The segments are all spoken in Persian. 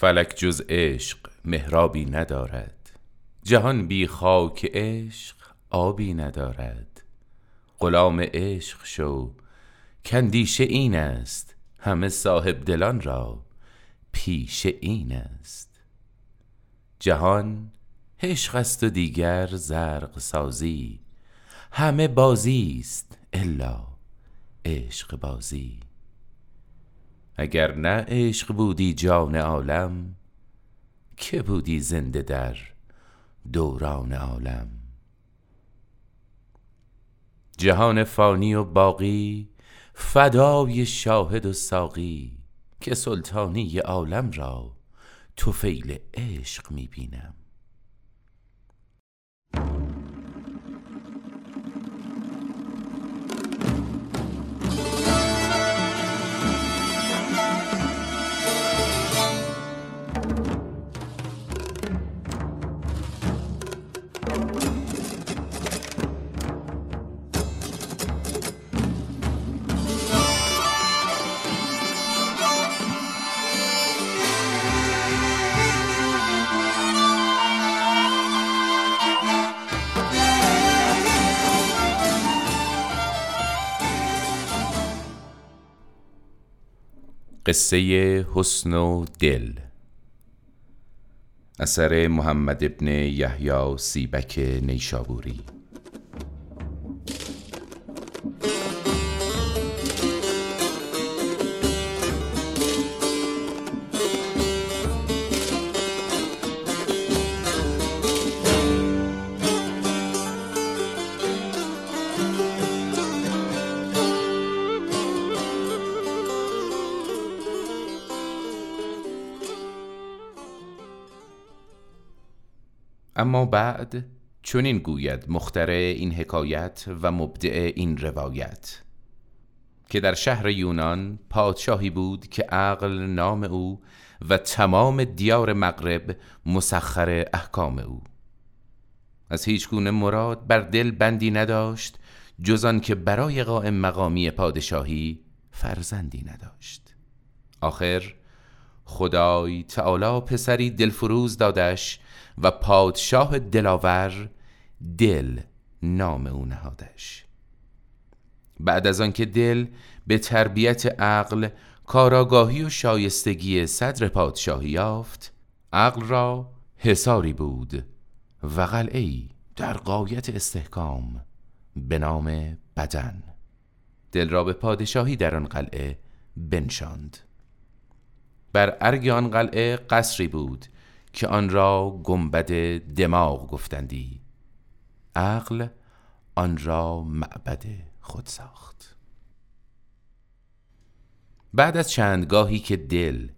فلک جز عشق محرابی ندارد. جهان بی خاک عشق آبی ندارد. غلام عشق شو کندیشه این است همه صاحب دلان را پیش این است. جهان عشق است و دیگر زرق سازی همه بازی است الا عشق بازی. اگر نه عشق بودی جان عالم که بودی زنده در دوران عالم؟ جهان فانی و باقی فدای شاهد و ساقی که سلطانی عالم را توفیل عشق می قصه حسن و دل. اثر محمد ابن یحیی سیبک نیشابوری. اما بعد چنین گوید مختره این حکایت و مبدع این روایت که در شهر یونان پادشاهی بود که عقل نام او و تمام دیار مغرب مسخر احکام او. از هیچ گونه مراد بر دل بندی نداشت جز که برای قائم مقامی پادشاهی فرزندی نداشت. آخر خدای تعالی پسری دلفروز دادش و پادشاه دلاور دل نام او نهادش. بعد از آنکه دل به تربیت عقل کاراگاهی و شایستگی صدر پادشاهی یافت عقل را حساری بود و قلعی در قایت استحکام به نام بدن. دل را به پادشاهی در آن قلعه بنشاند. بر ارگ آن قلعه قصری بود که آن را گنبد دماغ گفتندی. عقل آن را معبد خود ساخت. بعد از چندگاهی که دل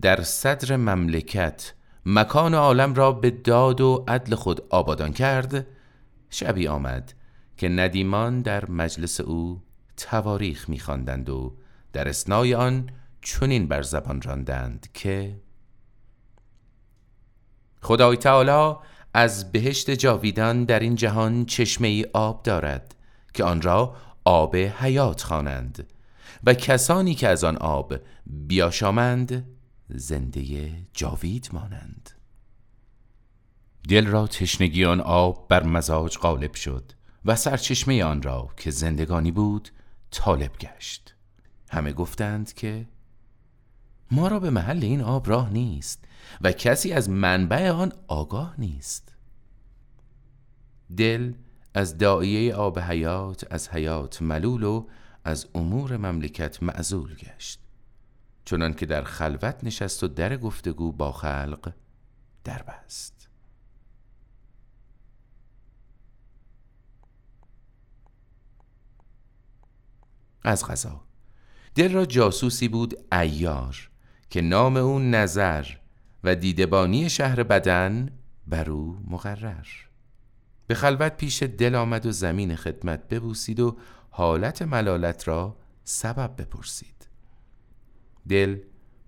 در صدر مملکت مکان عالم را به داد و عدل خود آبادان کرد شبی آمد که ندیمان در مجلس او تواریخ میخواندند و در اسنای آن چنین بر زبان راندند که خدای تعالی از بهشت جاویدان در این جهان چشمه ای آب دارد که آن را آب حیات خوانند و کسانی که از آن آب بیاشامند زنده جاوید مانند. دل را تشنگی آن آب بر مزاج غالب شد و سرچشمه آن را که زندگانی بود طالب گشت. همه گفتند که ما را به محل این آب راه نیست. و کسی از منبع آن آگاه نیست. دل از دایه آب حیات از حیات ملول و از امور مملکت معزول گشت. چنان که در خلوت نشست و در گفتگو با خلق در بست. از غذا. دل را جاسوسی بود ایار که نام او نظر و دیدبانی شهر بدن بر او مقرر. به خلوت پیش دل آمد و زمین خدمت ببوسید و حالت ملالت را سبب بپرسید. دل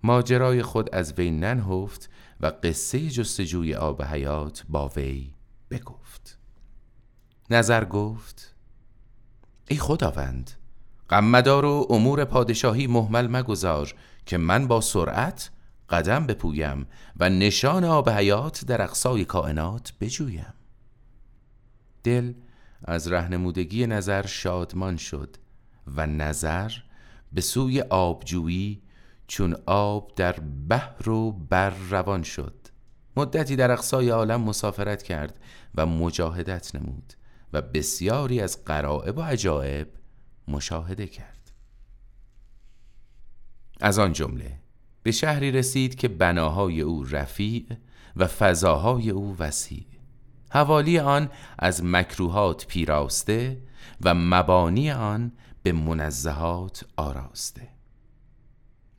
ماجرای خود از وی ننهفت و قصه جستجوی آب حیات با وی بگفت. نظر گفت ای خداوند غم و امور پادشاهی محمل مگذار که من با سرعت قدم بپویم و نشان آب حیات در اقصای کائنات بجویم. دل از رهنمودگی نظر شادمان شد و نظر به سوی آبجویی چون آب در بحر و بر روان شد. مدتی در اقصای عالم مسافرت کرد و مجاهدت نمود و بسیاری از قرائب و عجائب مشاهده کرد. از آن جمله به شهری رسید که بناهای او رفیع و فضاهای او وسیع. حوالی آن از مکروهات پیراسته و مبانی آن به منزهات آراسته.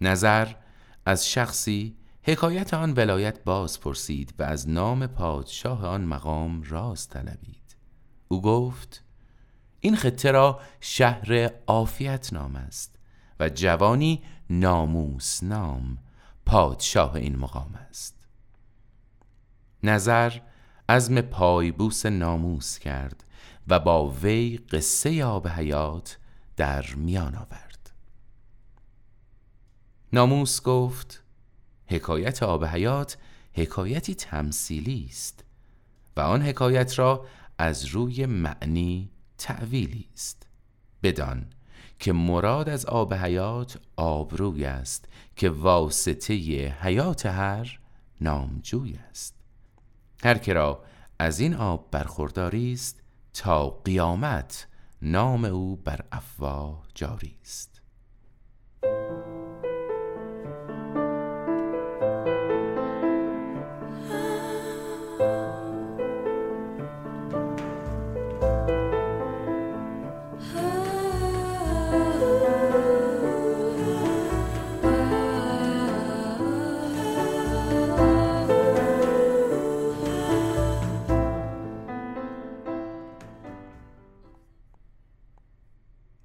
نظر از شخصی حکایت آن ولایت باز پرسید و از نام پادشاه آن مقام راز طلبید. او گفت این خطه را شهر عافیت نام است و جوانی ناموس نام پادشاه این مقام است. نظر عزم پایبوس ناموس کرد و با وی قصه آب حیات در میان آورد. ناموس گفت حکایت آب حیات حکایتی تمثیلی است و آن حکایت را از روی معنی تعویلی است. بدان که مراد از آب حیات آبروی است که واسطه حیات هر نامجوی است. هر که را از این آب برخورداری است تا قیامت نام او بر افواه جاری است.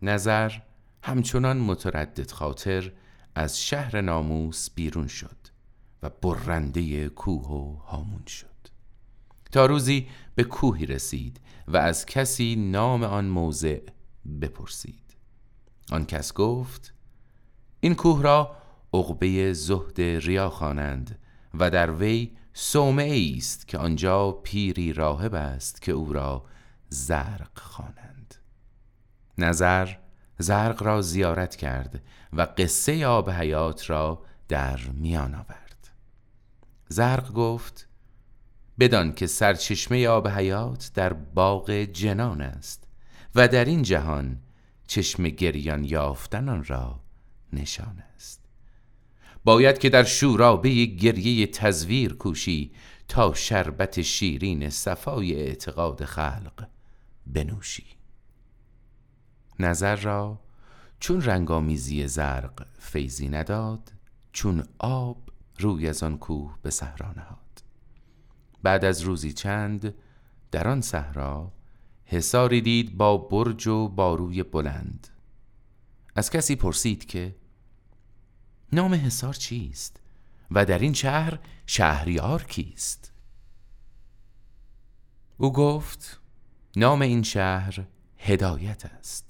نظر همچنان متردد خاطر از شهر ناموس بیرون شد و برنده کوه و هامون شد. تا روزی به کوهی رسید و از کسی نام آن موضع بپرسید. آن کس گفت این کوه را عقبه زهد ریا خوانند و در وی صومعه است که آنجا پیری راهب است که او را زرق خوانند نظر زرق را زیارت کرد و قصه آب حیات را در میان آورد. زرق گفت بدان که سرچشمه آب حیات در باغ جنان است و در این جهان چشم گریان یافتن آن را نشان است. باید که در شورابه گریه تزویر کوشی تا شربت شیرین صفای اعتقاد خلق بنوشی. نظر را چون رنگامیزی زرق فیزی نداد چون آب روی از آن کوه به صحرا نهاد. بعد از روزی چند در آن صحرا حساری دید با برج و باروی بلند. از کسی پرسید که نام حسار چیست و در این شهر شهریار کیست؟ او گفت نام این شهر هدایت است.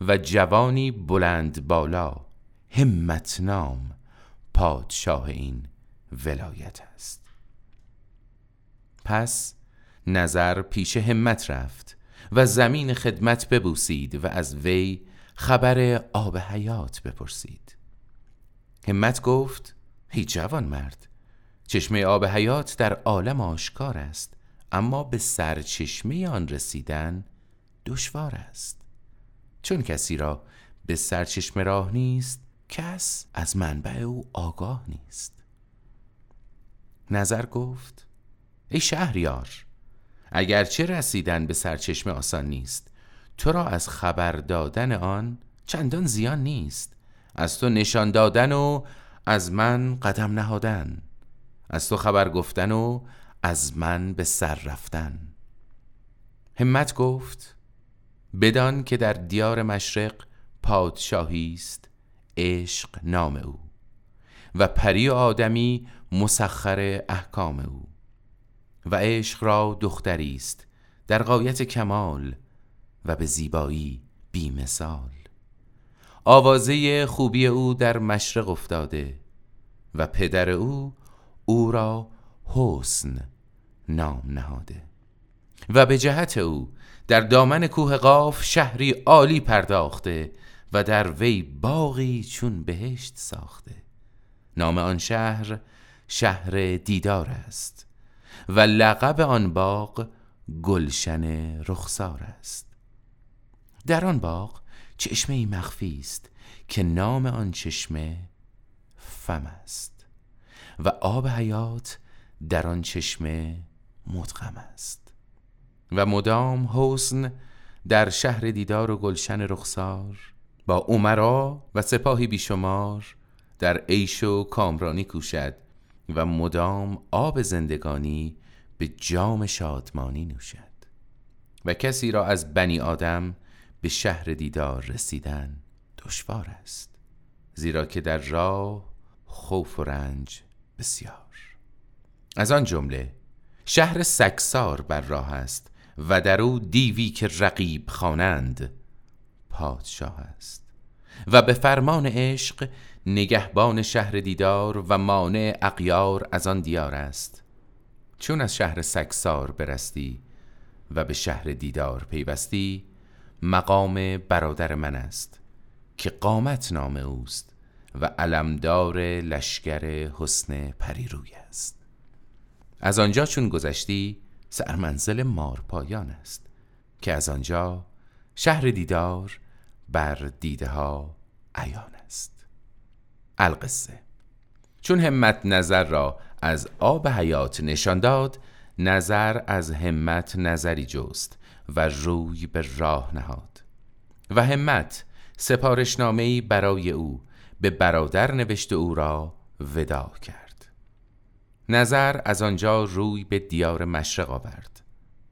و جوانی بلند بالا همت نام پادشاه این ولایت است. پس نظر پیش همت رفت و زمین خدمت ببوسید و از وی خبر آب حیات بپرسید. همت گفت هی جوان مرد چشمه آب حیات در عالم آشکار است اما به سرچشمه آن رسیدن دشوار است. چون کسی را به سرچشمه راه نیست کس از منبع او آگاه نیست. نظر گفت ای شهریار اگرچه رسیدن به سرچشمه آسان نیست تو را از خبر دادن آن چندان زیان نیست. از تو نشان دادن و از من قدم نهادن. از تو خبر گفتن و از من به سر رفتن. همت گفت بدان که در دیار مشرق پادشاهی است عشق نام او و پری و آدمی مسخر احکام او و عشق را دختری است در قایت کمال و به زیبایی بی مثال آوازه خوبی او در مشرق افتاده و پدر او او را حسن نام نهاده و به جهت او در دامن کوه قاف شهری عالی پرداخته و در وی باغی چون بهشت ساخته. نام آن شهر شهر دیدار است و لقب آن باغ گلشن رخسار است. در آن باغ چشمه مخفی است که نام آن چشمه فم است و آب حیات در آن چشمه مدغم است. و مدام حسن در شهر دیدار و گلشن رخسار با عمرا و سپاهی بیشمار در عیش و کامرانی کوشد و مدام آب زندگانی به جام شادمانی نوشد. و کسی را از بنی آدم به شهر دیدار رسیدن دشوار است زیرا که در راه خوف و رنج بسیار. از آن جمله شهر سکسار بر راه است و در او دیوی که رقیب خوانند پادشاه است. و به فرمان عشق نگهبان شهر دیدار و مانع اقیار از آن دیار است. چون از شهر سکسار برستی و به شهر دیدار پیوستی مقام برادر من است که قامت نام اوست و علمدار لشکر حسن پریروی است. از آنجا چون گذشتی سرمنزل مارپایان است که از آنجا شهر دیدار بر دیده ها عیان است. القصه چون همت نظر را از آب حیات نشان داد نظر از همت نظری جست و روی به راه نهاد. و همت سپارشنامه‌ای برای او به برادر نوشته او را ودا کرد. نظر از آنجا روی به دیار مشرق آورد.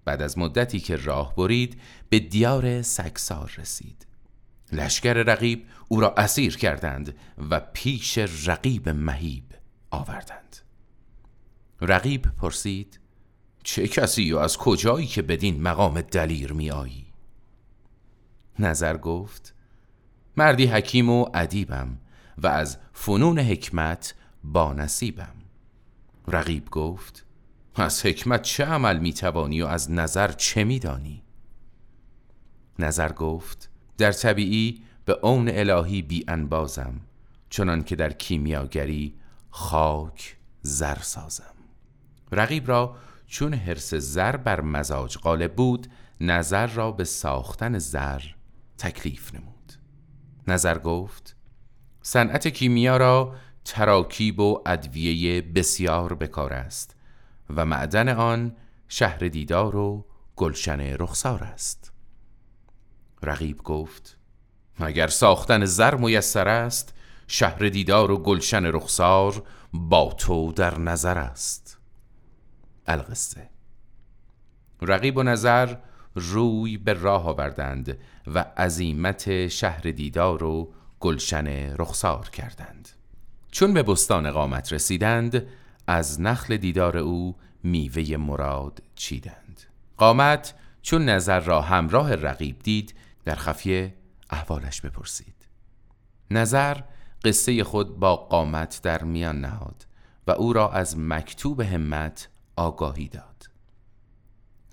بعد از مدتی که راه برید به دیار سکسار رسید. لشکر رقیب او را اسیر کردند و پیش رقیب مهیب آوردند. رقیب پرسید چه کسی و از کجایی که بدین مقام دلیر می آیی؟ نظر گفت مردی حکیم و ادیبم و از فنون حکمت با نصیبم. رقیب گفت از حکمت چه عمل می توانی و از نظر چه می دانی؟ نظر گفت در طبیعی به اون الهی بی انبازم چنان که در کیمیاگری خاک زر سازم رقیب را چون حرس زر بر مزاج غالب بود نظر را به ساختن زر تکلیف نمود نظر گفت صنعت کیمیا را تراکیب و ادویه بسیار بکار است و معدن آن شهر دیدار و گلشن رخسار است. رقیب گفت اگر ساختن زر میسر است شهر دیدار و گلشن رخسار با تو در نظر است. القصه رقیب و نظر روی به راه آوردند و عظیمت شهر دیدار و گلشن رخسار کردند. چون به بستان قامت رسیدند از نخل دیدار او میوه مراد چیدند. قامت چون نظر را همراه رقیب دید در خفیه احوالش بپرسید. نظر قصه خود با قامت در میان نهاد و او را از مکتوب همت آگاهی داد.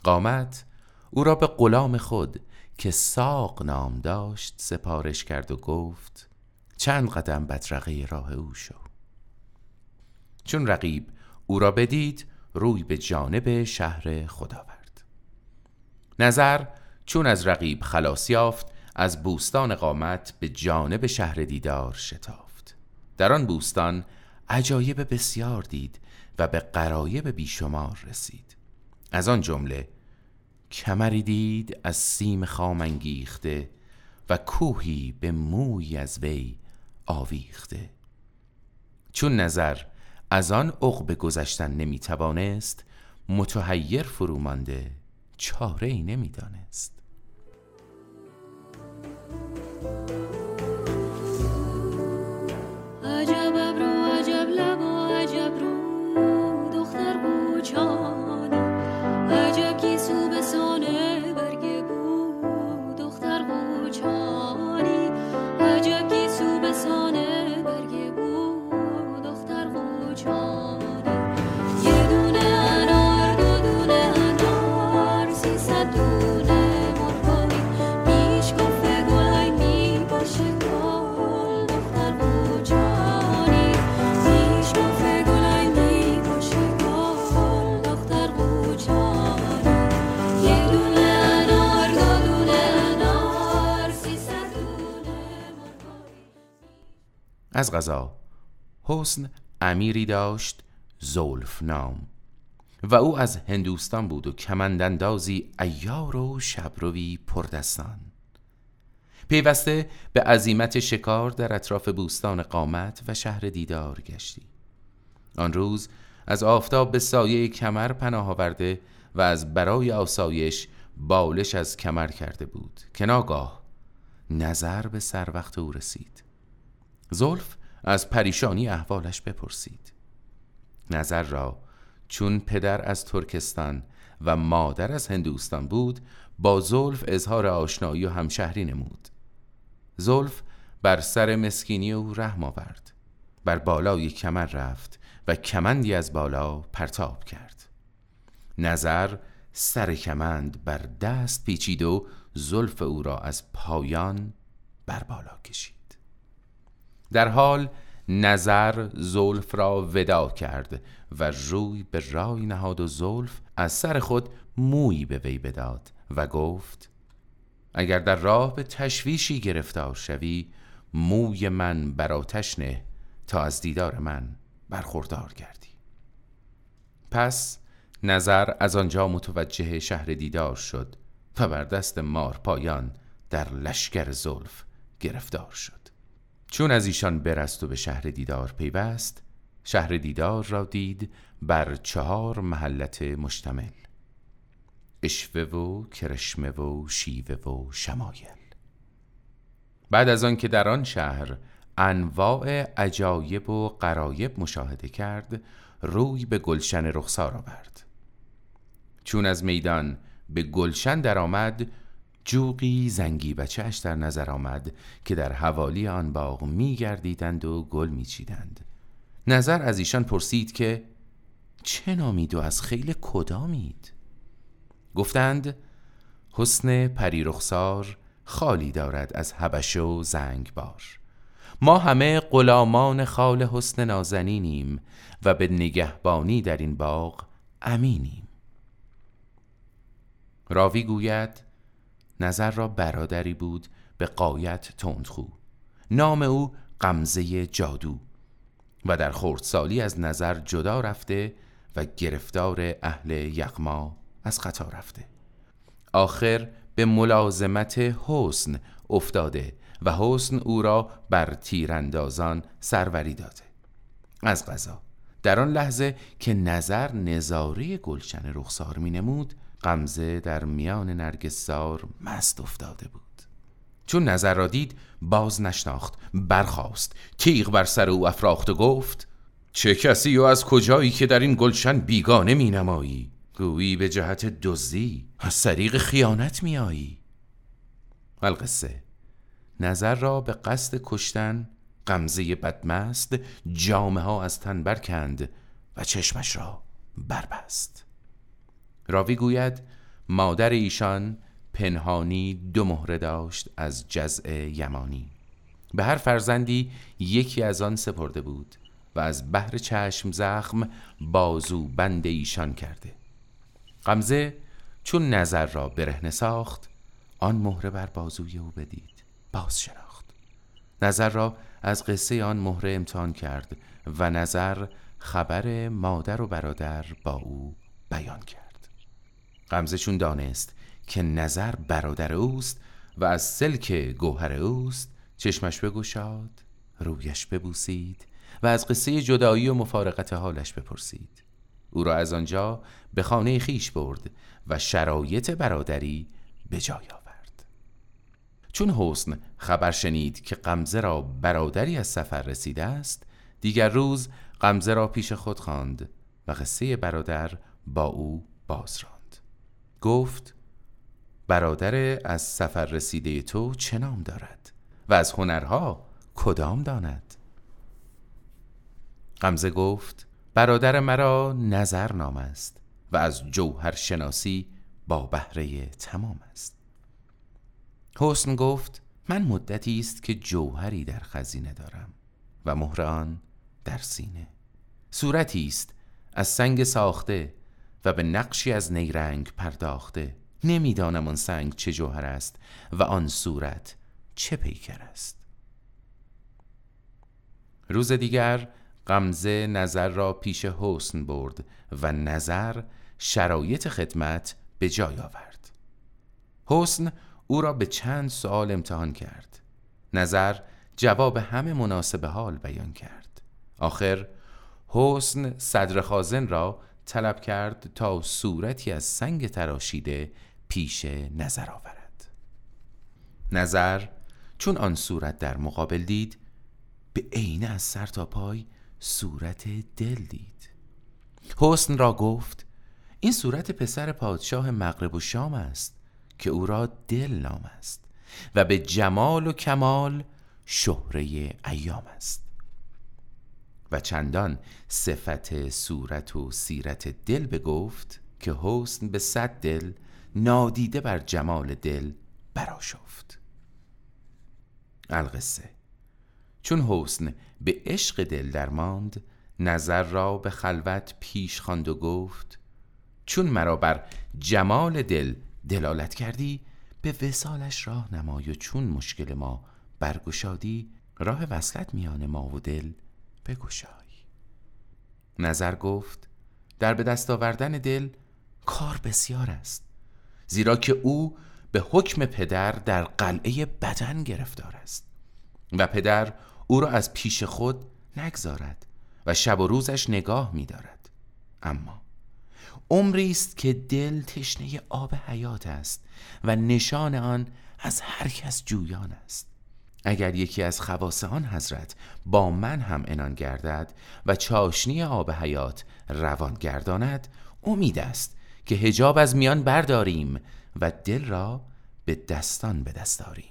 قامت او را به غلام خود که ساق نام داشت سپارش کرد و گفت چند قدم بدرقه راه او شو. چون رقیب او را بدید روی به جانب شهر خدا آورد. نظر چون از رقیب خلاص یافت از بوستان قامت به جانب شهر دیدار شتافت. در آن بوستان عجایب بسیار دید و به قرایب بیشمار رسید. از آن جمله کمری دید از سیم خام انگیخته و کوهی به موی از وی آویخته. چون نظر از آن عقب گذشتن نمی‌توانست متحیر فرومانده چاره ای نمی‌دانست. از غذا. حسن امیری داشت زولف نام. و او از هندوستان بود و کمندندازی ایار و شبروی پردستان. پیوسته به عظیمت شکار در اطراف بوستان قامت و شهر دیدار گشتی. آن روز از آفتاب به سایه کمر پناه آورده و از برای آسایش بالش از کمر کرده بود که ناگاه نظر به سر وقت او رسید. زلف از پریشانی احوالش بپرسید. نظر را چون پدر از ترکستان و مادر از هندوستان بود با زلف اظهار آشنایی و همشهری نمود. زلف بر سر مسکینی او رحم آورد بر بالای کمر رفت و کمندی از بالا پرتاب کرد. نظر سر کمند بر دست پیچید و زلف او را از پایان بر بالا کشید. در حال نظر زلف را ودا کرد و روی به رای نهاد و زلف از سر خود مویی به وی بداد و گفت اگر در راه به تشویشی گرفتار شوی موی من بر آتش نه تا از دیدار من برخوردار گردی. پس نظر از آنجا متوجه شهر دیدار شد و بر دست مار پایان در لشکر زلف گرفتار شد. چون از ایشان برست و به شهر دیدار پیوست شهر دیدار را دید بر چهار محلت مشتمل اشوه و کرشمه و شیوه و شمایل. بعد از آن که در آن شهر انواع عجایب و قرایب مشاهده کرد روی به گلشن رخسار آورد. چون از میدان به گلشن درآمد جوقی زنگی بچهش در نظر آمد که در حوالی آن باغ می گردیدند و گل می چیدند. نظر از ایشان پرسید که چه نامید و از خیل کدامید؟ گفتند حسن پری رخسار خالی دارد از حبش و زنگبار ما همه غلامان خال حسن نازنینیم و به نگهبانی در این باغ امینیم راوی گوید نظر را برادری بود به قایت تندخو. نام او قمزه جادو. و در خردسالی از نظر جدا رفته و گرفتار اهل یغما از خطا رفته. آخر به ملازمت حسن افتاده و حسن او را بر تیراندازان سروری داده. از غذا در آن لحظه که نظر نظاره گلشن رخسار می نمود قمزه در میان نرگسار مست افتاده بود. چون نظر را دید باز نشناخت برخاست. تیغ بر سر او افراخت و گفت چه کسی و از کجایی که در این گلشن بیگانه می نمایی؟ گویی به جهت دزدی از طریق خیانت می آیی. القصه. نظر را به قصد کشتن قمزه بدمست جامه ها از تن برکند و چشمش را بربست. راوی گوید مادر ایشان پنهانی دو مهره داشت از جزء یمانی. به هر فرزندی یکی از آن سپرده بود و از بحر چشم زخم بازو بند ایشان کرده. قمزه چون نظر را برهنه ساخت آن مهره بر بازوی او بدید باز شناخت. نظر را از قصه آن مهره امتحان کرد و نظر خبر مادر و برادر با او بیان کرد. قمزه چون دانست که نظر برادر اوست و از سلک گوهر اوست. چشمش بگشاد رویش ببوسید و از قصه جدایی و مفارقت حالش بپرسید. او را از آنجا به خانه خیش برد و شرایط برادری به جای آورد. چون حسن خبر شنید که قمزه را برادری از سفر رسیده است دیگر روز قمزه را پیش خود خواند و قصه برادر با او باز راند گفت برادر از سفر رسیده تو چه نام دارد و از هنرها کدام داند؟ قمزه گفت برادر مرا نظر نام است و از جوهر شناسی با بهره تمام است. حسن گفت من مدتی است که جوهری در خزینه دارم و مهر آن در سینه. صورتی است از سنگ ساخته و به نقشی از نیرنگ پرداخته. نمی‌دانم آن سنگ چه جوهر است و آن صورت چه پیکر است. روز دیگر غمزه نظر را پیش حسن برد و نظر شرایط خدمت به جای آورد. حسن او را به چند سوال امتحان کرد. نظر جواب همه مناسب حال بیان کرد. آخر حسن صدر خازن را طلب کرد تا صورتی از سنگ تراشیده پیش نظر آورد. نظر چون آن صورت در مقابل دید به عینه از سر تا پای صورت دل دید. حسن را گفت این صورت پسر پادشاه مغرب و شام است که او را دل نام است و به جمال و کمال شهره ایام است. و چندان صفت صورت و سیرت دل بگفت که حسن به صد دل نادیده بر جمال دل براشفت القصه چون حسن به عشق دل درماند نظر را به خلوت پیش خواند و گفت چون مرا بر جمال دل دلالت کردی به وسالش راه نمای و چون مشکل ما برگشادی راه وصلت میان ما و دل بگشای نظر گفت در به دست آوردن دل کار بسیار است زیرا که او به حکم پدر در قلعه بدن گرفتار است و پدر او را از پیش خود نگذارد و شب و روزش نگاه می دارد. اما عمری است که دل تشنه آب حیات است و نشان آن از هر کس جویان است اگر یکی از خواص آن حضرت با من هم انان گردد و چاشنی آب حیات روان گرداند امید است که هجاب از میان برداریم و دل را به دستان به دست داریم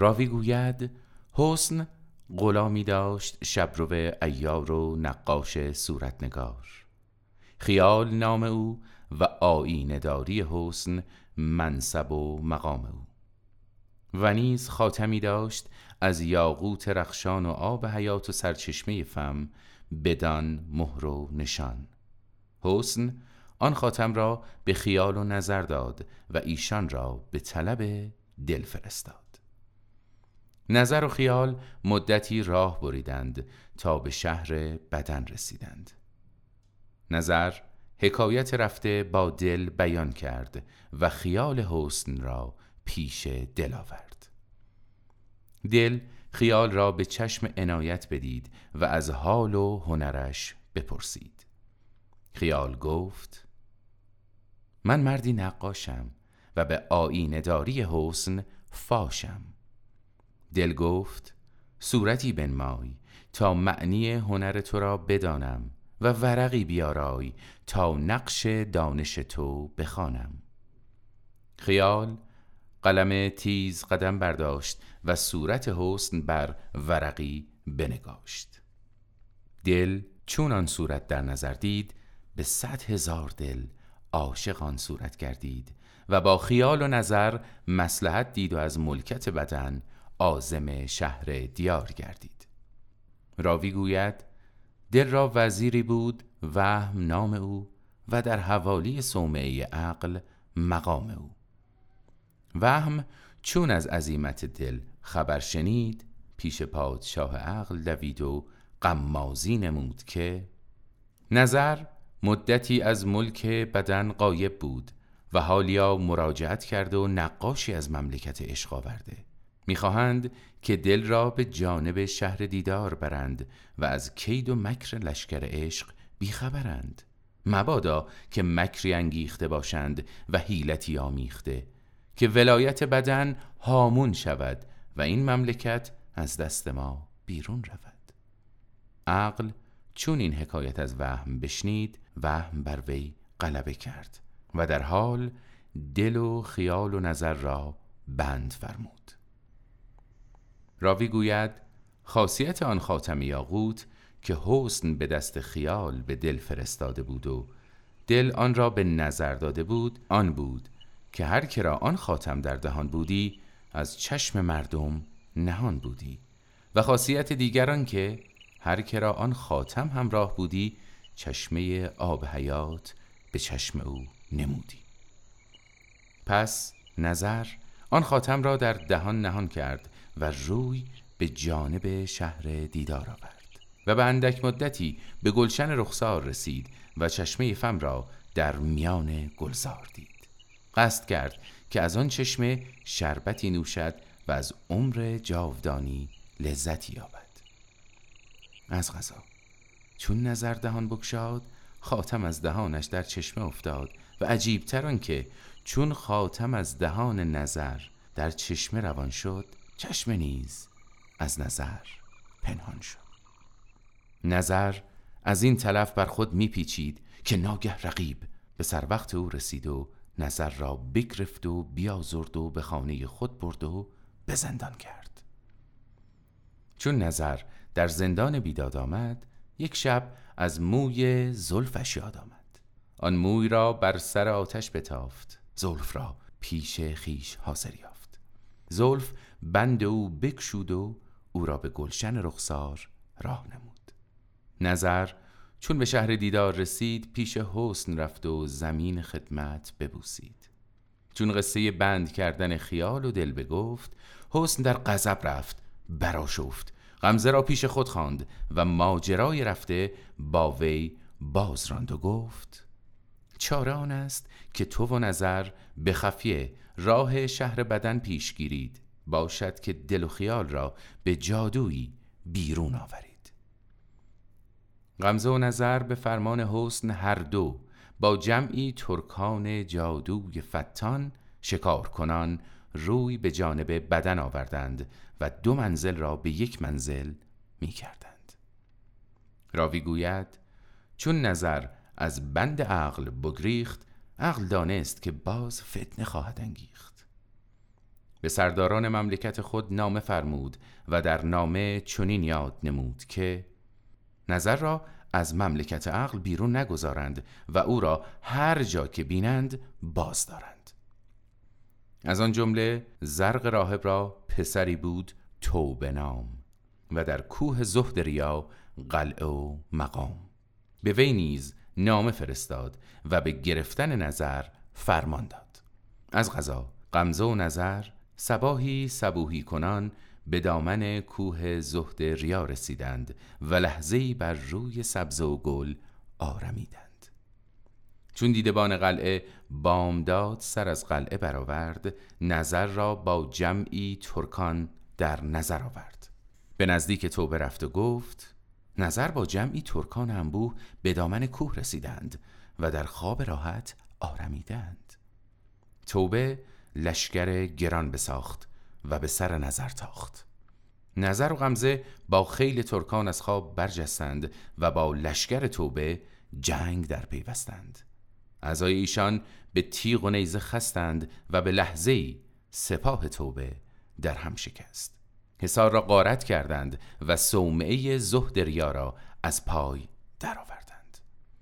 راوی گوید حسن غلامی داشت شبرو ایار و نقاش صورتنگار. خیال نام او و آینهداری حسن منصب و مقام او. و نیز خاتمی داشت از یاقوت رخشان و آب حیات و سرچشمه فم بدان مهر و نشان. حسن آن خاتم را به خیال و نظر داد و ایشان را به طلب دل فرستاد. نظر و خیال مدتی راه بریدند تا به شهر بدن رسیدند. نظر حکایت رفته با دل بیان کرد و خیال حسن را پیش دل آورد. دل خیال را به چشم عنایت بدید و از حال و هنرش بپرسید. خیال گفت من مردی نقاشم و به آینهداری حسن فاشم. دل گفت صورتی بنمای تا معنی هنر تو را بدانم و ورقی بیارای تا نقش دانش تو بخوانم. خیال قلم تیز قدم برداشت و صورت حسن بر ورقی بنگاشت. دل چون آن صورت در نظر دید به صد هزار دل عاشق آن صورت گردید و با خیال و نظر مسلحت دید و از ملکت بدن عازم شهر دیار گردید. راوی گوید دل را وزیری بود وهم نام او و در حوالی صومعه عقل مقام او. وهم چون از عزیمت دل خبر شنید پیش پادشاه عقل دوید و قمازی نمود که نظر مدتی از ملک بدن قایب بود و حالیا مراجعت کرده و نقاشی از مملکت عشق آورده. می‌خواهند که دل را به جانب شهر دیدار برند و از کید و مکر لشکر عشق بیخبرند. مبادا که مکری انگیخته باشند و حیلتی آمیخته که ولایت بدن هامون شود و این مملکت از دست ما بیرون رود. عقل چون این حکایت از وهم بشنید وهم بر وی غلبه کرد و در حال دل و خیال و نظر را بند فرمود. راوی گوید خاصیت آن خاتم یاقوت که حسن به دست خیال به دل فرستاده بود و دل آن را به نظر داده بود آن بود که هر کرا آن خاتم در دهان بودی از چشم مردم نهان بودی. و خاصیت دیگران که هر کرا آن خاتم همراه بودی چشمه آب حیات به چشم او نمودی. پس نظر آن خاتم را در دهان نهان کرد و روی به جانب شهر دیدار آورد و به اندک مدتی به گلشن رخسار رسید و چشمه فم را در میان گلزار دید. قصد کرد که از آن چشمه شربتی نوشد و از عمر جاودانی لذتی یابد. از غذا چون نظر دهان بکشاد خاتم از دهانش در چشمه افتاد و عجیبتر که چون خاتم از دهان نظر در چشمه روان شد چشمه نیز از نظر پنهان شد. نظر از این طلف بر خود میپیچید که ناگه رقیب به سر وقت او رسید و نظر را بگرفت و بیازرد و به خانه خود برد و به زندان کرد. چون نظر در زندان بیداد آمد یک شب از موی زلفش یاد آمد. آن موی را بر سر آتش بتافت زلف را پیش خیش حاضر یافت. زلف بند او بکشود و او را به گلشن رخسار راه نمود. نظر چون به شهر دیدار رسید پیش حسن رفت و زمین خدمت ببوسید. چون قصه بند کردن خیال و دل بگفت حسن در غضب رفت براشفت غمزه را پیش خود خواند و ماجرای رفته با وی باز راند و گفت چاره آن است که تو و نظر به خفیه راه شهر بدن پیش گیرید. باشد که دل و خیال را به جادویی بیرون آورید غمزه و نظر به فرمان حسن هر دو با جمعی ترکان جادوی فتان شکار کنان روی به جانب بدن آوردند و دو منزل را به یک منزل می کردند. راوی گوید چون نظر از بند عقل بگریخت عقل دانست که باز فتنه خواهد انگیخت به سرداران مملکت خود نامه فرمود و در نامه چنین یاد نمود که نظر را از مملکت عقل بیرون نگذارند و او را هر جا که بینند باز دارند. از آن جمله زرق راهب را پسری بود توبه نام و در کوه زهد ریا قلعه و مقام. به وی نیز نامه فرستاد و به گرفتن نظر فرمان داد. از غذا غمزه و نظر سباهی سبوهی کنان به دامن کوه زهد ریا رسیدند و لحظه‌ای بر روی سبز و گل آرمیدند. چون دیدبان قلعه بامداد سر از قلعه برآورد نظر را با جمعی ترکان در نظر آورد. به نزدیک توبه رفت و گفت نظر با جمعی ترکان انبوه به دامن کوه رسیدند و در خواب راحت آرمیدند. توبه لشکر گران بساخت و به سر نظر تاخت. نظر و غمزه با خیل ترکان از خواب برجستند و با لشکر توبه جنگ در پیوستند. اعضای ایشان به تیغ و نیزه خستند و به لحظه سپاه توبه در هم شکست. حصار را غارت کردند و صومعه زهد ریا را از پای درآوردند.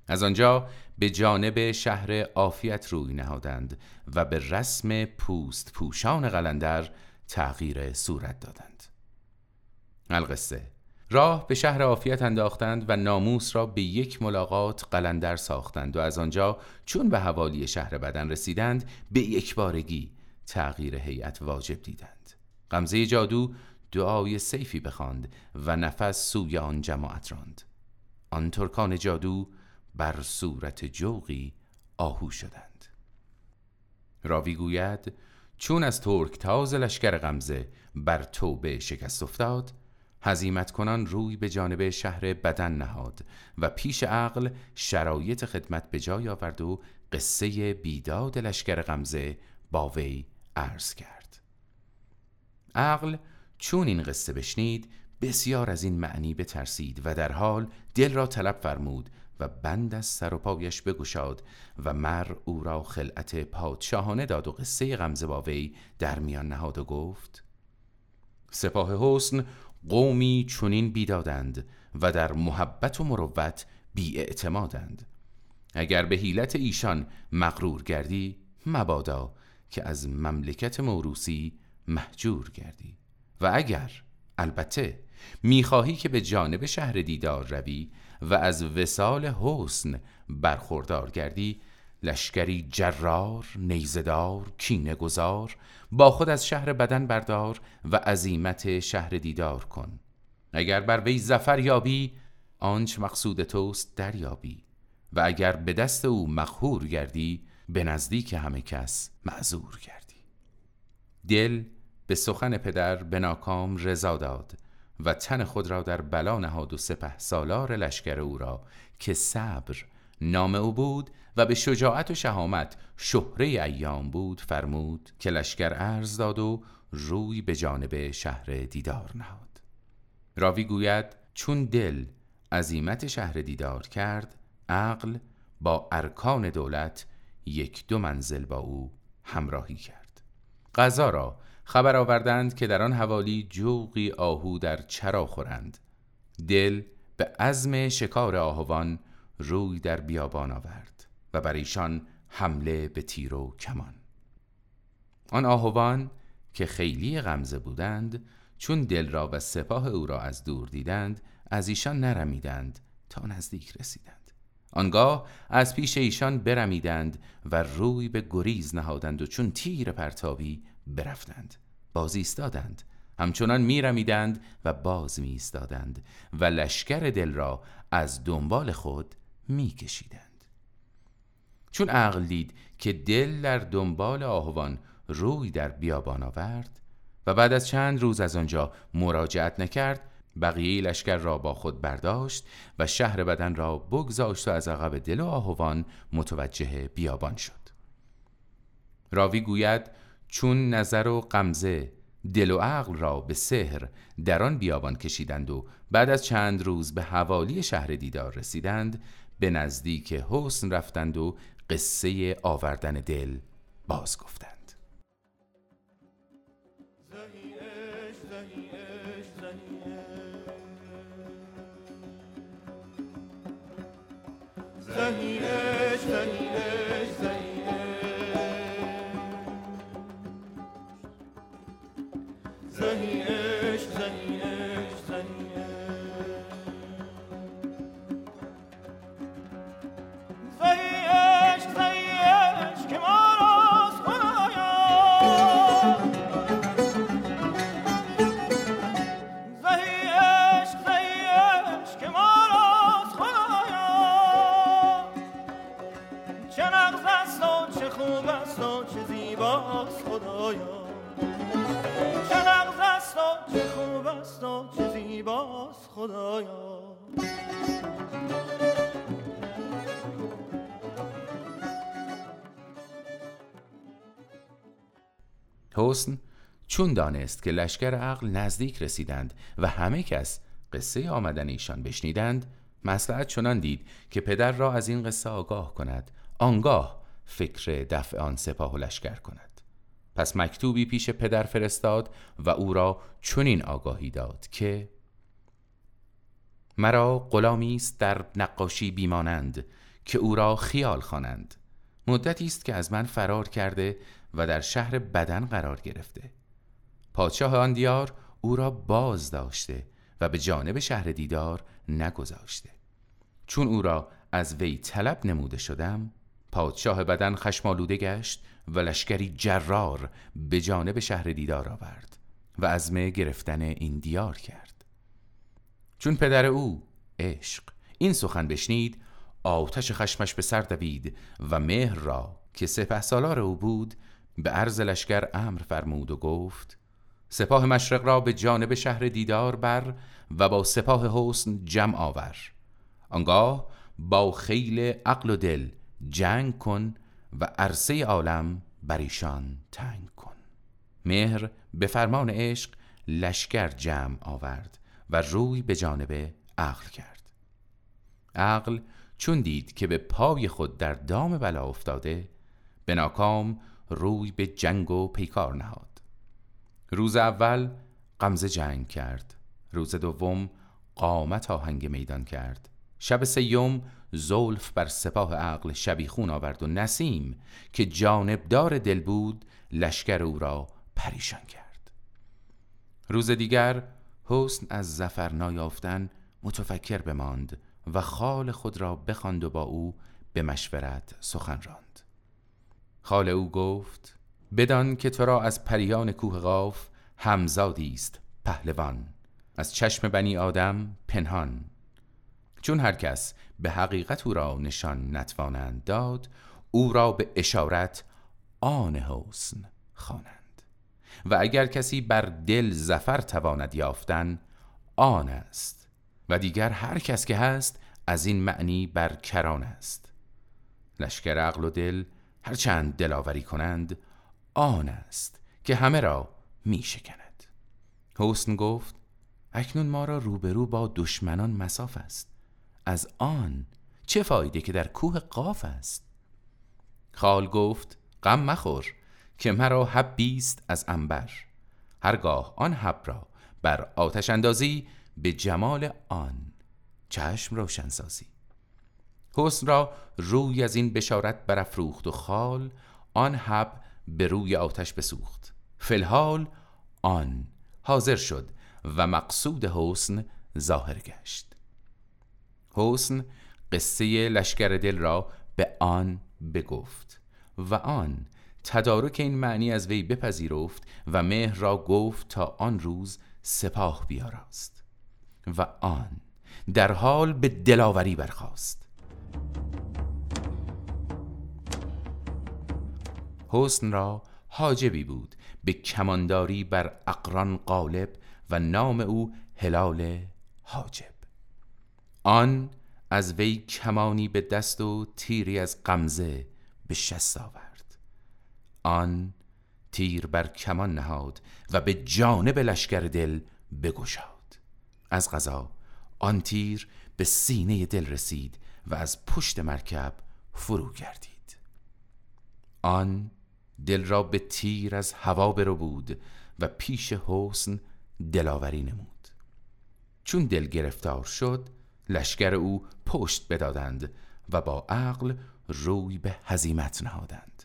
از آنجا به جانب شهر عافیت روی نهادند و به رسم پوست پوشان قلندر تغییر صورت دادند. القصه راه به شهر عافیت انداختند و ناموس را به یک ملاقات قلندر ساختند و از آنجا چون به حوالی شهر بدن رسیدند به یک بارگی تغییر هیئت واجب دیدند. غمزه جادو دعای سیفی بخواند و نفس سوی آن جماعت راند. آن ترکان جادو بر صورت جوقی آهو شدند. راوی گوید چون از ترک تاز لشکر غمزه بر توبه شکست افتاد هزیمت کنان روی به جانب شهر بدن نهاد و پیش عقل شرایط خدمت به جای آورد و قصه بیداد لشکر غمزه با وی عرض کرد. عقل چون این قصه بشنید بسیار از این معنی بترسید و در حال دل را طلب فرمود و بند از سر و پایش بگشاد و مر او را خلعت پادشاهانه داد و قصه غمزه با وی در میان نهاد و گفت سپاه حسن قومی چنین بیدادند و در محبت و مروت بی اعتمادند اگر به حیلت ایشان مغرور گردی مبادا که از مملکت موروسی محجور گردی. و اگر البته می‌خواهی که به جانب شهر دیدار روی و از وسال حسن برخوردار گردی لشکری جرار، نیزدار، کینه گذار با خود از شهر بدن بردار و عزیمت شهر دیدار کن. اگر بر وی زفر یابی آنچ مقصود توست دریابی. و اگر به دست او مخهور گردی به نزدیک همه کس معذور گردی. دل به سخن پدر به ناکام رضا داد. و تن خود را در بلا نهاد و سپه سالار لشکر او را که صبر نام او بود و به شجاعت و شهامت شهره ایام بود فرمود که لشکر ارز داد و روی به جانب شهر دیدار نهاد. راوی گوید چون دل عظیمت شهر دیدار کرد عقل با ارکان دولت یک دو منزل با او همراهی کرد. غذا را خبر آوردند که در آن حوالی جوقی آهو در چرا خورند. دل به عزم شکار آهوان روی در بیابان آورد و بر ایشان حمله به تیر و کمان. آن آهوان که خیلی غمزه بودند چون دل را و سپاه او را از دور دیدند از ایشان نرمیدند تا نزدیک رسیدند. آنگاه از پیش ایشان برمیدند و روی به گریز نهادند و چون تیر پرتابی برفتند. باز ایستادند. همچنان میرمیدند و باز می ایستادند و لشکر دل را از دنبال خود میکشیدند. چون عقل دید که دل در دنبال آهوان روی در بیابان آورد و بعد از چند روز از آنجا مراجعت نکرد بقیه لشکر را با خود برداشت و شهر بدن را بگذاشت و از عقب دل و آهوان متوجه بیابان شد. راوی گوید چون نظر و قمزه دل و عقل را به سحر در آن بیابان کشیدند و بعد از چند روز به حوالی شهر دیدار رسیدند به نزدیک حسن رفتند و قصه آوردن دل باز گفتند. حسن چون دانست که لشکر عقل نزدیک رسیدند و همه کس قصه آمدن ایشان بشنیدند مسلحت چنان دید که پدر را از این قصه آگاه کند آنگاه فکر دفع آن سپاه و لشکر کند. پس مکتوبی پیش پدر فرستاد و او را چنین آگاهی داد که مرا غلامی است در نقاشی بیمانند که او را خیال خوانند. مدتی است که از من فرار کرده و در شهر بدن قرار گرفته. پادشاه آن دیار او را باز داشته و به جانب شهر دیدار نگذاشته. چون او را از وی طلب نموده شدم پادشاه بدن خشمالوده گشت و لشکری جرار به جانب شهر دیدار آورد و عزم گرفتن این دیار کرد. چون پدر او عشق. این سخن بشنید آتش خشمش به سر دوید و مهر را که سپه سالار او بود به عرض لشکر امر فرمود و گفت سپاه مشرق را به جانب شهر دیدار بر و با سپاه حسن جمع آور. آنگاه با خیل عقل و دل جنگ کن و عرصه عالم بر ایشان تنگ کن. مهر به فرمان عشق لشکر جمع آورد. و روی به جانب عقل کرد. عقل چون دید که به پای خود در دام بلا افتاده به ناکام روی به جنگ و پیکار نهاد. روز اول غمزه جنگ کرد. روز دوم قامت آهنگ میدان کرد. شب سیوم زولف بر سپاه عقل شبیخون آورد و نسیم که جانبدار دل بود لشکر او را پریشان کرد. روز دیگر حسن از زفر نایافتن متفکر بماند و خال خود را بخواند و با او به مشورت سخن راند. خال او گفت بدان که تو را از پریان کوه قاف همزادی است پهلوان از چشم بنی آدم پنهان. چون هر کس به حقیقت او را نشان نتوانند داد او را به اشارت آن حسن خوانند و اگر کسی بر دل زفر تواند یافتن آن است. و دیگر هر کس که هست از این معنی بر کران است. لشکر عقل و دل هرچند دلاوری کنند آن است که همه را می شکند. حسن گفت اکنون ما را روبرو با دشمنان مساف است. از آن چه فایده که در کوه قاف است؟ خال گفت غم مخور. که مرا حب بیست از انبر هرگاه آن حب را بر آتش اندازی به جمال آن چشم روشن سازی. حسن را روی از این بشارت برافروخت و خال آن حب به روی آتش بسوخت. فلحال آن حاضر شد و مقصود حسن ظاهر گشت. حسن قصه لشکر دل را به آن بگفت و آن تدارک این معنی از وی بپذیرفت و مهر را گفت تا آن روز سپاه بیاراست و آن در حال به دلاوری برخاست. حسن را حاجبی بود به کمانداری بر اقران غالب و نام او هلال حاجب. آن از وی کمانی به دست و تیری از قمزه به شست آورد. آن تیر بر کمان نهاد و به جانب لشکر دل بگشاد. از غذا آن تیر به سینه دل رسید و از پشت مرکب فرو گردید. آن دل را به تیر از هوا برو بود و پیش حسن دلاوری نمود. چون دل گرفتار شد لشکر او پشت بدادند و با عقل روی به هزیمت نهادند.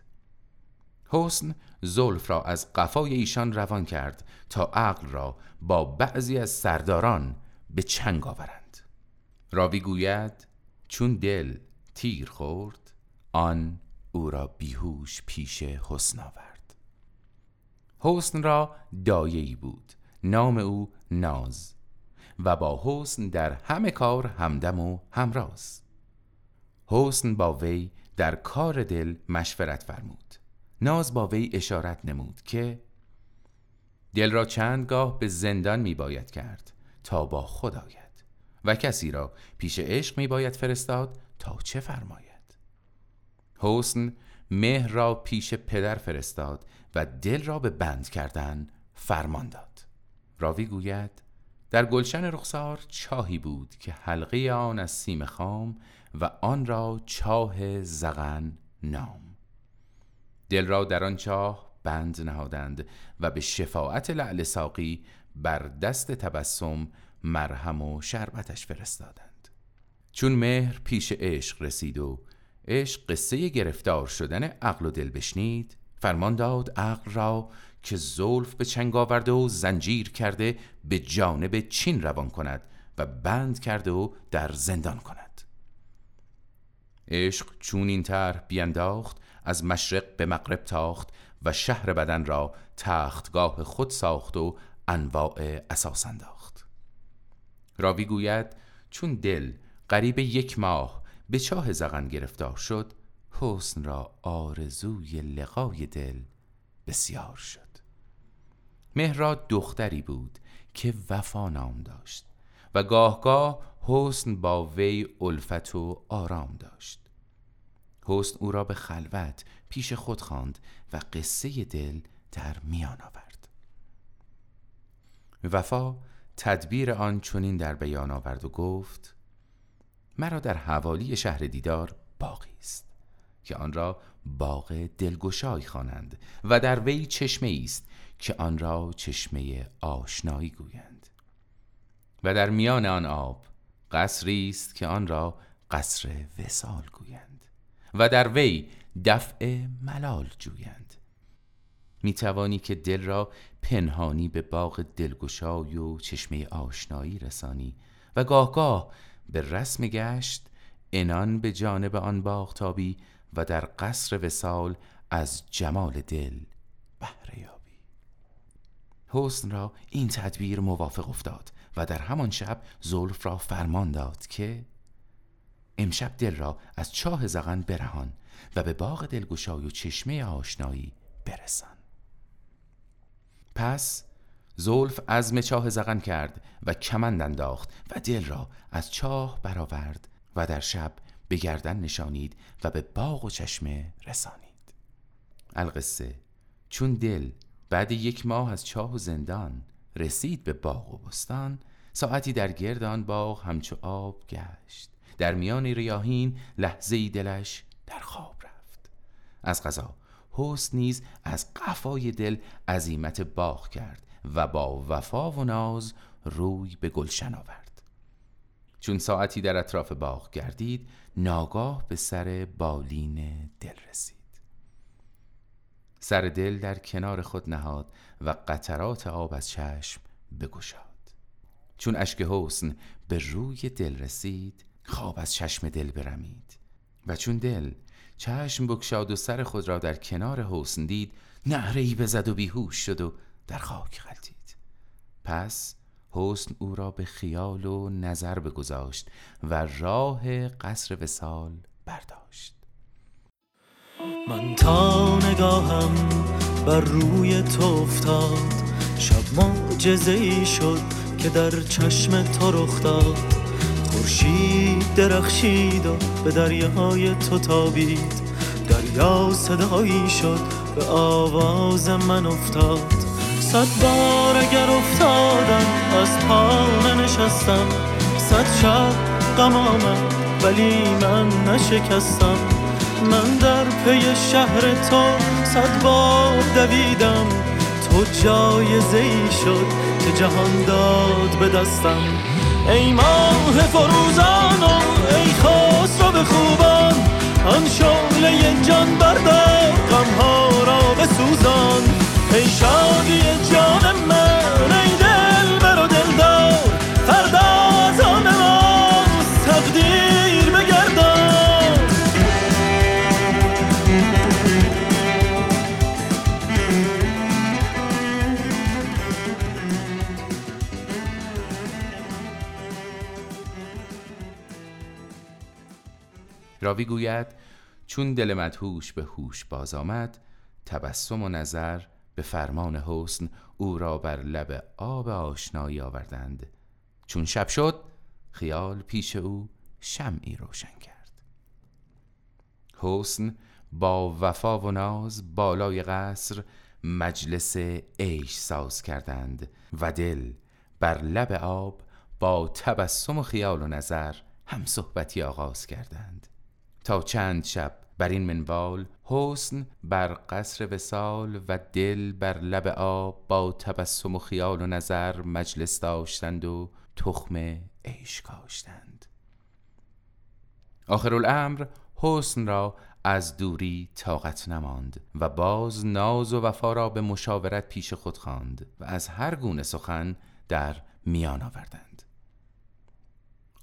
حسن زلف را از قفای ایشان روان کرد تا عقل را با بعضی از سرداران به چنگ آورند. راوی گوید چون دل تیر خورد آن او را بیهوش پیش حسن آورد. حسن را دایه‌ای بود نام او ناز و با حسن در همه کار همدم و همراز. حسن با وی در کار دل مشورت فرمود. ناز با وی اشارت نمود که دل را چندگاه به زندان می باید کرد تا با خود آید و کسی را پیش عشق می باید فرستاد تا چه فرماید. حسن مهر را پیش پدر فرستاد و دل را به بند کردن فرمان داد. راوی گوید در گلشن رخسار چاهی بود که حلقه آن از سیم خام و آن را چاه زغن نام. دل را در آن چاه بند نهادند و به شفاعت لعل ساقی بر دست تبسم مرهم و شربتش فرستادند. چون مهر پیش عشق رسید و عشق قصه گرفتار شدن عقل و دل بشنید فرمان داد عقل را که زلف به چنگ آورده و زنجیر کرده به جانب چین روان کند و بند کرده و در زندان کند. عشق چون این طرح بینداخت از مشرق به مغرب تاخت و شهر بدن را تختگاه خود ساخت و انواع اساس انداخت. راوی گوید چون دل قریب یک ماه به چاه زغن گرفتار شد حسن را آرزوی لقای دل بسیار شد. مهراد دختری بود که وفا نام داشت و گاهگاه حسن با وی الفت و آرام داشت. حسن او را به خلوت پیش خود خواند و قصه دل در میان آورد. وفا تدبیر آن چنین در بیان آورد و گفت مرا در حوالی شهر دیدار باقی است که آن را باغ دلگشای خوانند و در وی چشمه است که آن را چشمه آشنایی گویند. و در میان آن آب قصری است که آن را قصر وسال گویند. و در وی دفع ملال جویند. می توانی که دل را پنهانی به باغ دلگشای و چشمه آشنایی رسانی و گاه گاه به رسم گشت انان به جانب آن باغ تابی و در قصر وسال از جمال دل بهره یابی. حسن را این تدبیر موافق افتاد و در همان شب زلف را فرمان داد که امشب دل را از چاه زغن برهان و به باغ دلگشای و چشمه آشنایی برسان. پس زلف از چاه زغن کرد و کمند انداخت و دل را از چاه برآورد و در شب به گردن نشانید و به باغ و چشمه رسانید. القصه چون دل بعد یک ماه از چاه و زندان رسید به باغ و بستان ساعتی در گرد آن باغ همچو آب گشت. در میان ریاهین لحظه دلش در خواب رفت. از غذا حسن نیز از قفای دل عزیمت باغ کرد و با وفا و ناز روی به گلشن آورد. چون ساعتی در اطراف باغ گردید ناگاه به سر بالین دل رسید. سر دل در کنار خود نهاد و قطرات آب از چشم بگشاد. چون اشک حسن به روی دل رسید خواب از چشم دل برمید و چون دل چشم بکشاد و سر خود را در کنار حسن دید نهره بزد و بیهوش شد و در خاک غلطید پس حسن او را به خیال و نظر بگذاشت و راه قصر وسال برداشت. من تا نگاهم بر روی تو افتاد شب معجزه ای شد که در چشم تو رخ داد. خورشید درخشید و به دریای تو تابید. دریا صدایی شد به آواز من افتاد. صد بار اگر افتادم از پا نشستم. صد شب غم آمد ولی من نشکستم. من در پی شهر تو صد بار دویدم. تو جایزه ای شد که جهان داد به دستم. ای ماه فروزان و ای خسرو به خوبان آن شعله جان بردار غمها را بسوزان. ای شادی جان من راوی گوید چون دل مدهوش به هوش باز آمد تبسم و نظر به فرمان حسن او را بر لب آب آشنایی آوردند. چون شب شد خیال پیش او شمعی روشن کرد. حسن با وفا و ناز بالای قصر مجلس عیش ساز کردند و دل بر لب آب با تبسم و خیال و نظر هم صحبتی آغاز کردند. تا چند شب. بر این منوال حسن بر قصر وسال و دل بر لب آب با تبسم و خیال و نظر مجلس داشتند و تخم عیش کاشتند. آخر الامر حسن را از دوری طاقت نماند و باز ناز و وفا را به مشاورت پیش خود خواند و از هر گونه سخن در میان آوردند.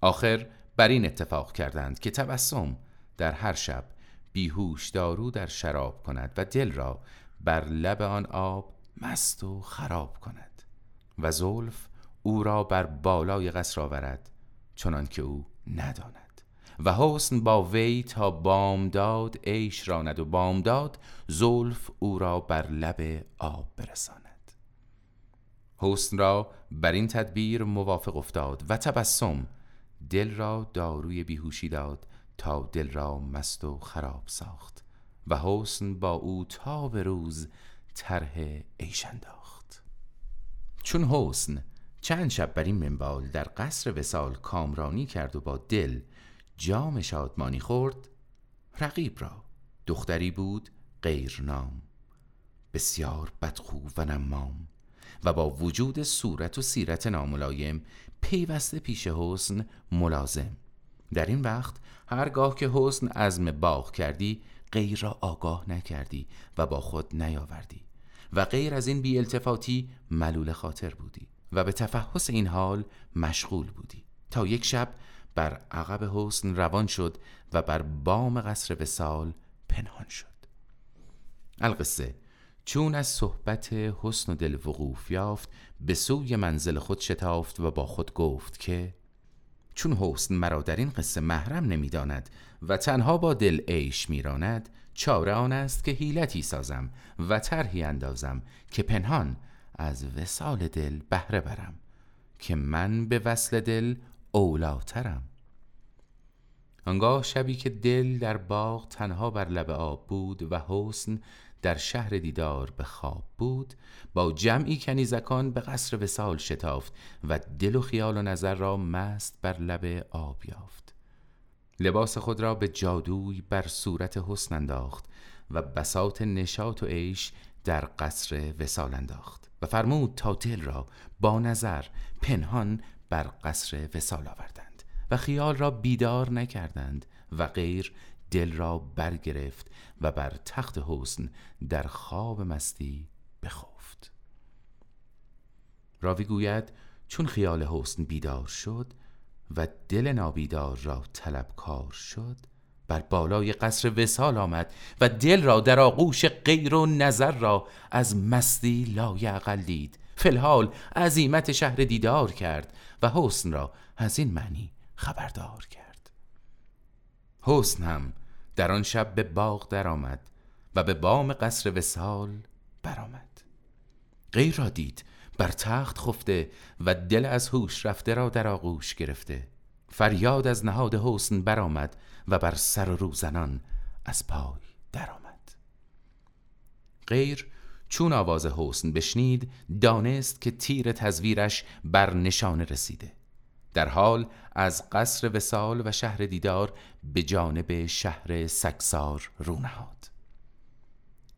آخر بر این اتفاق کردند که تبسم در هر شب بیهوش دارو در شراب کند و دل را بر لب آن آب مست و خراب کند و زلف او را بر بالای قصر آورد چنان که او نداند و حسن با وی تا بامداد عیش راند و بامداد زلف او را بر لب آب برساند. حسن را بر این تدبیر موافق افتاد و تبسم دل را داروی بیهوشی داد تا دل را مست و خراب ساخت و حسن با او تا به روز طرح عیش انداخت. چون حسن چند شب بر این منوال در قصر وسال کامرانی کرد و با دل جام شادمانی خورد رقیب را دختری بود غیر نام بسیار بدخو و نمام و با وجود صورت و سیرت ناملایم پیوسته پیش حسن ملازم. در این وقت هرگاه که حسن عزم باغ کردی غیر را آگاه نکردی و با خود نیاوردی. و غیر از این بی التفاتی ملول خاطر بودی و به تفحص این حال مشغول بودی. تا یک شب بر عقب حسن روان شد و بر بام قصر وسال پنهان شد. القصه چون از صحبت حسن و دل وقوف یافت به سوی منزل خود شتافت و با خود گفت که چون حسن مرا در این قصه محرم نمی‌داند و تنها با دل عیش میراند چاره آن است که حیلتی سازم و طرحی اندازم که پنهان از وسال دل بهره برم که من به وصل دل اولاترم آنگاه شبی که دل در باغ تنها بر لب آب بود و حسن در شهر دیدار به خواب بود با جمعی کنیزکان به قصر وسال شتافت و دل و خیال و نظر را مست بر لب آب یافت. لباس خود را به جادوی بر صورت حسن انداخت و بساط نشاط و عیش در قصر وسال انداخت و فرمود تا دل را با نظر پنهان بر قصر وسال آوردند و خیال را بیدار نکردند و غیر دل را برگرفت و بر تخت حسن در خواب مستی بخفت. راوی گوید چون خیال حسن بیدار شد و دل نابیدار را طلبکار شد بر بالای قصر وسال آمد و دل را در آغوش غیر و نظر را از مستی لایعقل دید. فلحال عظیمت شهر دیدار کرد و حسن را از این معنی خبردار کرد. حسن هم در آن شب به باغ درآمد و به بام قصر وسال برآمد. غیر را دید بر تخت خفته و دل از هوش رفته را در آغوش گرفته. فریاد از نهاد حسن برآمد و بر سر و روزنان از پای درآمد. غیر چون آواز حسن بشنید دانست که تیر تزویرش بر نشانه رسیده. در حال از قصر وسال و شهر دیدار به جانب شهر سکسار رو نهاد.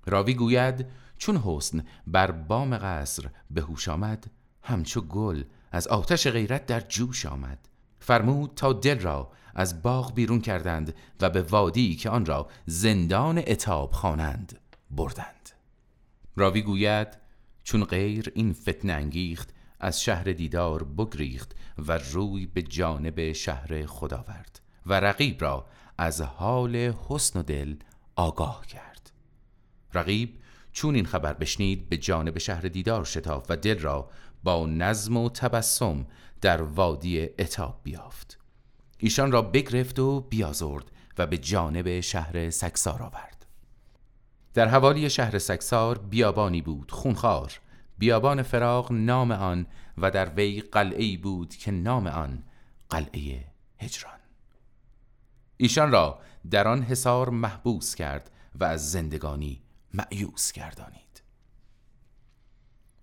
راوی گوید چون حسن بر بام قصر به هوش آمد همچو گل از آتش غیرت در جوش آمد. فرمود تا دل را از باغ بیرون کردند و به وادی که آن را زندان اتاب خوانند بردند. راوی گوید چون غیر این فتنه انگیخت از شهر دیدار بگریخت و روی به جانب شهر خدا آورد و رقیب را از حال حسن و دل آگاه کرد. رقیب چون این خبر بشنید به جانب شهر دیدار شتاف و دل را با نظم و تبسم در وادی اتاب بیافت. ایشان را بگرفت و بیازرد و به جانب شهر سکسار آورد. در حوالی شهر سکسار بیابانی بود خونخوار بیابان فراغ نام آن و در وی قلعه بود که نام آن قلعه هجران. ایشان را در آن حصار محبوس کرد و از زندگانی معیوس گردانید.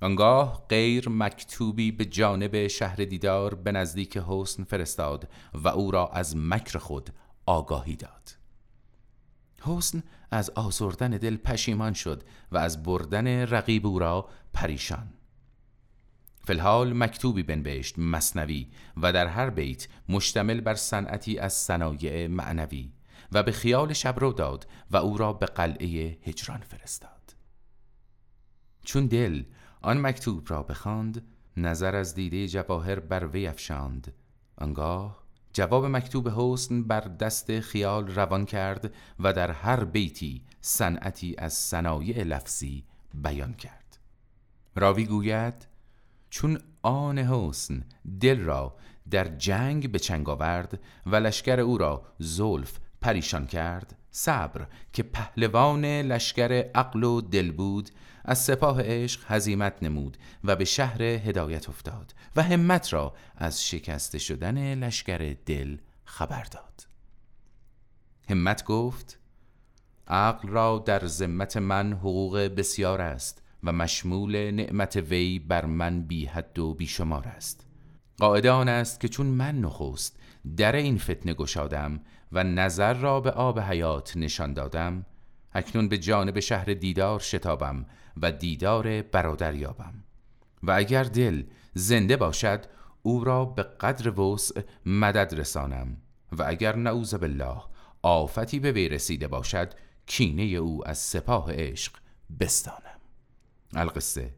آنگاه غیر مکتوبی به جانب شهر دیدار به نزدیک حسن فرستاد و او را از مکر خود آگاهی داد. حسن از آزردن دل پشیمان شد و از بردن رقیب او را پریشان. فلحال مکتوبی بنوشت مصنوی و در هر بیت مشتمل بر صنعتی از صنایع معنوی و به خیال شب داد و او را به قلعه هجران فرستاد. چون دل آن مکتوب را بخواند نظر از دیده جواهر بر وی افشاند. آنگاه جواب مکتوب حسن بر دست خیال روان کرد و در هر بیتی صنعتی از صنایع لفظی بیان کرد. راوی گوید چون آن حسن دل را در جنگ به چنگ آورد و لشکر او را زلف پریشان کرد صبر که پهلوان لشکر عقل و دل بود از سپاه عشق هزیمت نمود و به شهر هدایت افتاد و همت را از شکست شدن لشکر دل خبر داد. همت گفت عقل را در ذمت من حقوق بسیار است و مشمول نعمت وی بر من بی حد و بی شمار است. قاعده آن است که چون من نخست در این فتنه گشادم و نظر را به آب حیات نشان دادم اکنون به جانب شهر دیدار شتابم و دیدار برادر یابم. و اگر دل زنده باشد او را به قدر وسع مدد رسانم. و اگر نعوذ بالله آفتی به وی رسیده باشد کینه او از سپاه عشق بستانم. القصه.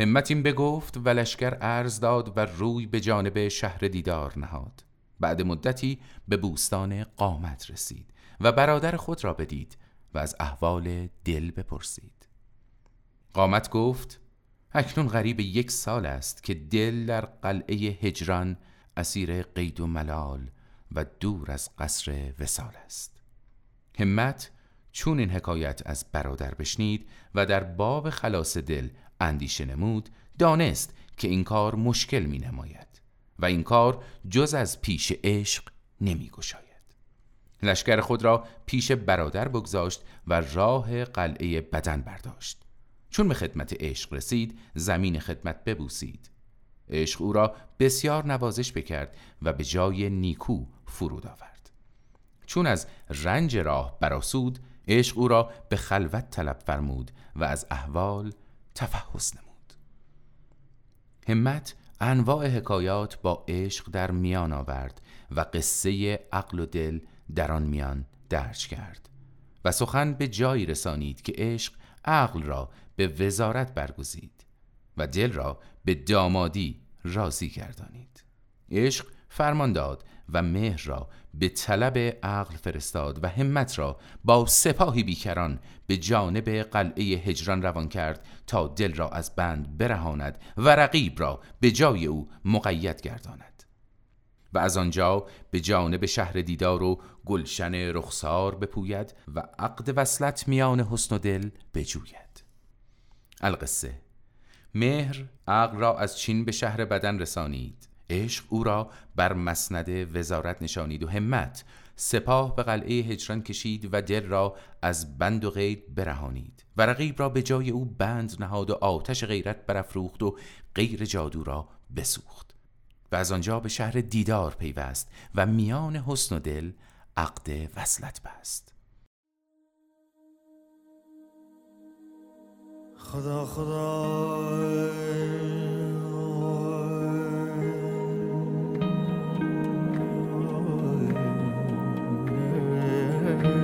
همت این بگفت و لشکر عرض داد و روی به جانب شهر دیدار نهاد. بعد مدتی به بوستان قامت رسید و برادر خود را بدید و از احوال دل بپرسید. قامت گفت اکنون غریب یک سال است که دل در قلعه هجران اسیر قید و ملال و دور از قصر وسال است. همت چون این حکایت از برادر بشنید و در باب خلاص دل اندیشه نمود دانست که این کار مشکل می نماید و این کار جز از پیش عشق نمی گشاید لشکر خود را پیش برادر بگذاشت و راه قلعه بدن برداشت. چون به خدمت عشق رسید زمین خدمت ببوسید. عشق او را بسیار نوازش بکرد و به جای نیکو فرود آورد. چون از رنج راه براسود عشق او را به خلوت طلب فرمود و از احوال تفحص نمود. همت انواع حکایات با عشق در میان آورد و قصه عقل و دل در آن میان درج کرد و سخن به جایی رسانید که عشق عقل را به وزارت برگزید و دل را به دامادی راضی گردانید. عشق فرمان داد و مهر را به طلب عقل فرستاد و همت را با سپاهی بیکران به جانب قلعه هجران روان کرد تا دل را از بند برهاند و رقیب را به جای او مقید گرداند. و از آنجا به جانب شهر دیدار و گلشن رخسار بپوید و عقد وصلت میان حسن و دل بجوید. القصه مهر عقل را از چین به شهر بدن رسانید. عشق او را بر مسند وزارت نشانید و همت سپاه به قلعه هجران کشید و دل را از بند و غید برهانید. و رقیب را به جای او بند نهاد و آتش غیرت برافروخت و غیر جادو را بسوخت. و از آنجا به شهر دیدار پیوست و میان حسن و دل عقد وصلت بست. خدا خدا her.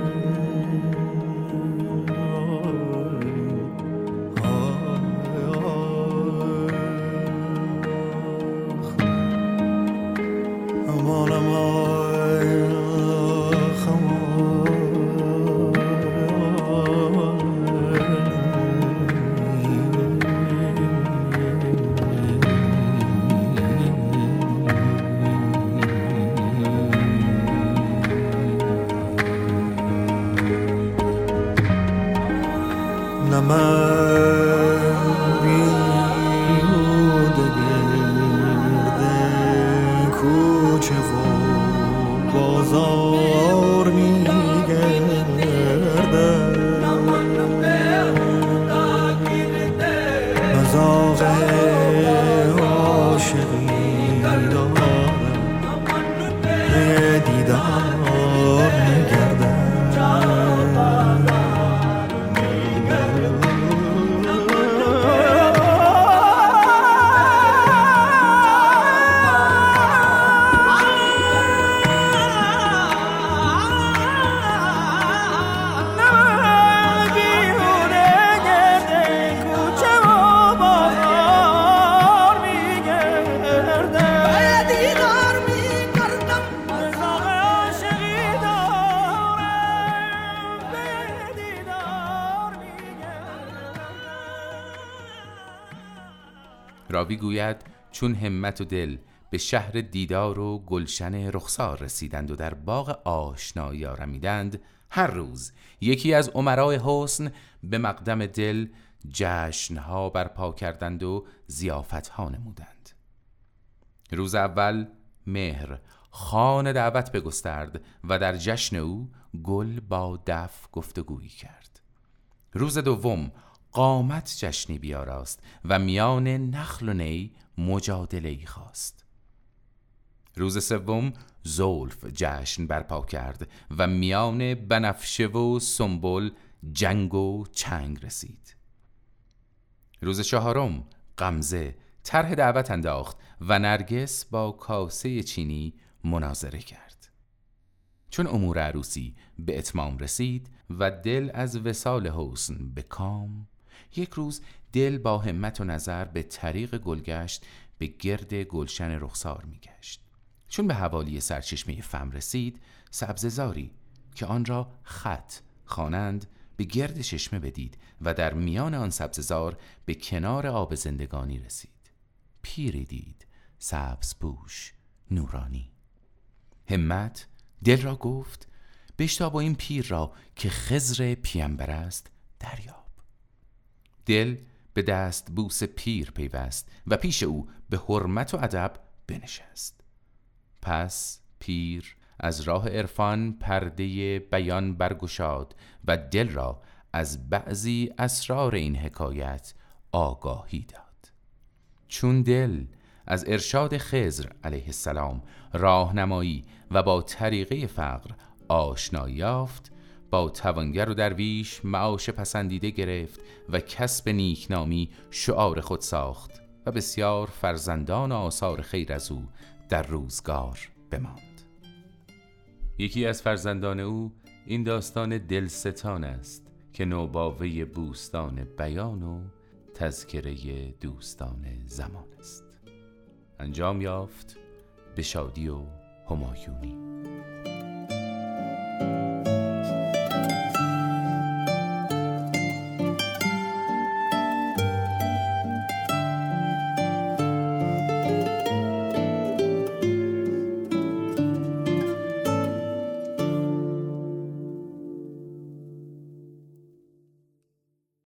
بازار می سهراوی گوید چون همت و دل به شهر دیدار و گلشن رخسار رسیدند و در باغ آشنایی آرمیدند هر روز یکی از عمرای حسن به مقدم دل جشنها برپا کردند و زیافتها نمودند. روز اول مهر خان دعوت بگسترد و در جشن او گل با دف گفتگویی کرد. روز دوم قامت جشنی بیاراست و میان نخل و نی مجادله ای خواست. روز سوم زولف جشن برپا کرد و میان بنفشه و سنبل جنگ و چنگ رسید. روز چهارم غمزه طرح دعوت انداخت و نرگس با کاسه چینی مناظره کرد. چون امور عروسی به اتمام رسید و دل از وسال حسن به کام یک روز دل با همت و نظر به طریق گلگشت به گرد گلشن رخسار میگشت. چون به حوالی سرچشمه فم رسید سبززاری که آن را خط خوانند به گرد چشمه بدید و در میان آن سبززار به کنار آب زندگانی رسید. پیری دید سبز پوش نورانی. همت دل را گفت بشتاب و این پیر را که خزر پیامبر است دریاب. دل به دست بوس پیر پیوست و پیش او به حرمت و ادب بنشست. پس پیر از راه عرفان پرده بیان برگشاد و دل را از بعضی اسرار این حکایت آگاهی داد. چون دل از ارشاد خزر علیه السلام راهنمایی و با طریقه فقر آشنایی یافت با توانگر و درویش معاش پسندیده گرفت و کسب نیکنامی شعار خود ساخت و بسیار فرزندان و آثار خیر از او در روزگار بماند. یکی از فرزندان او این داستان دلستان است که نوباوه بوستان بیان و تذکره دوستان زمان است. انجام یافت به شادی و همایونی.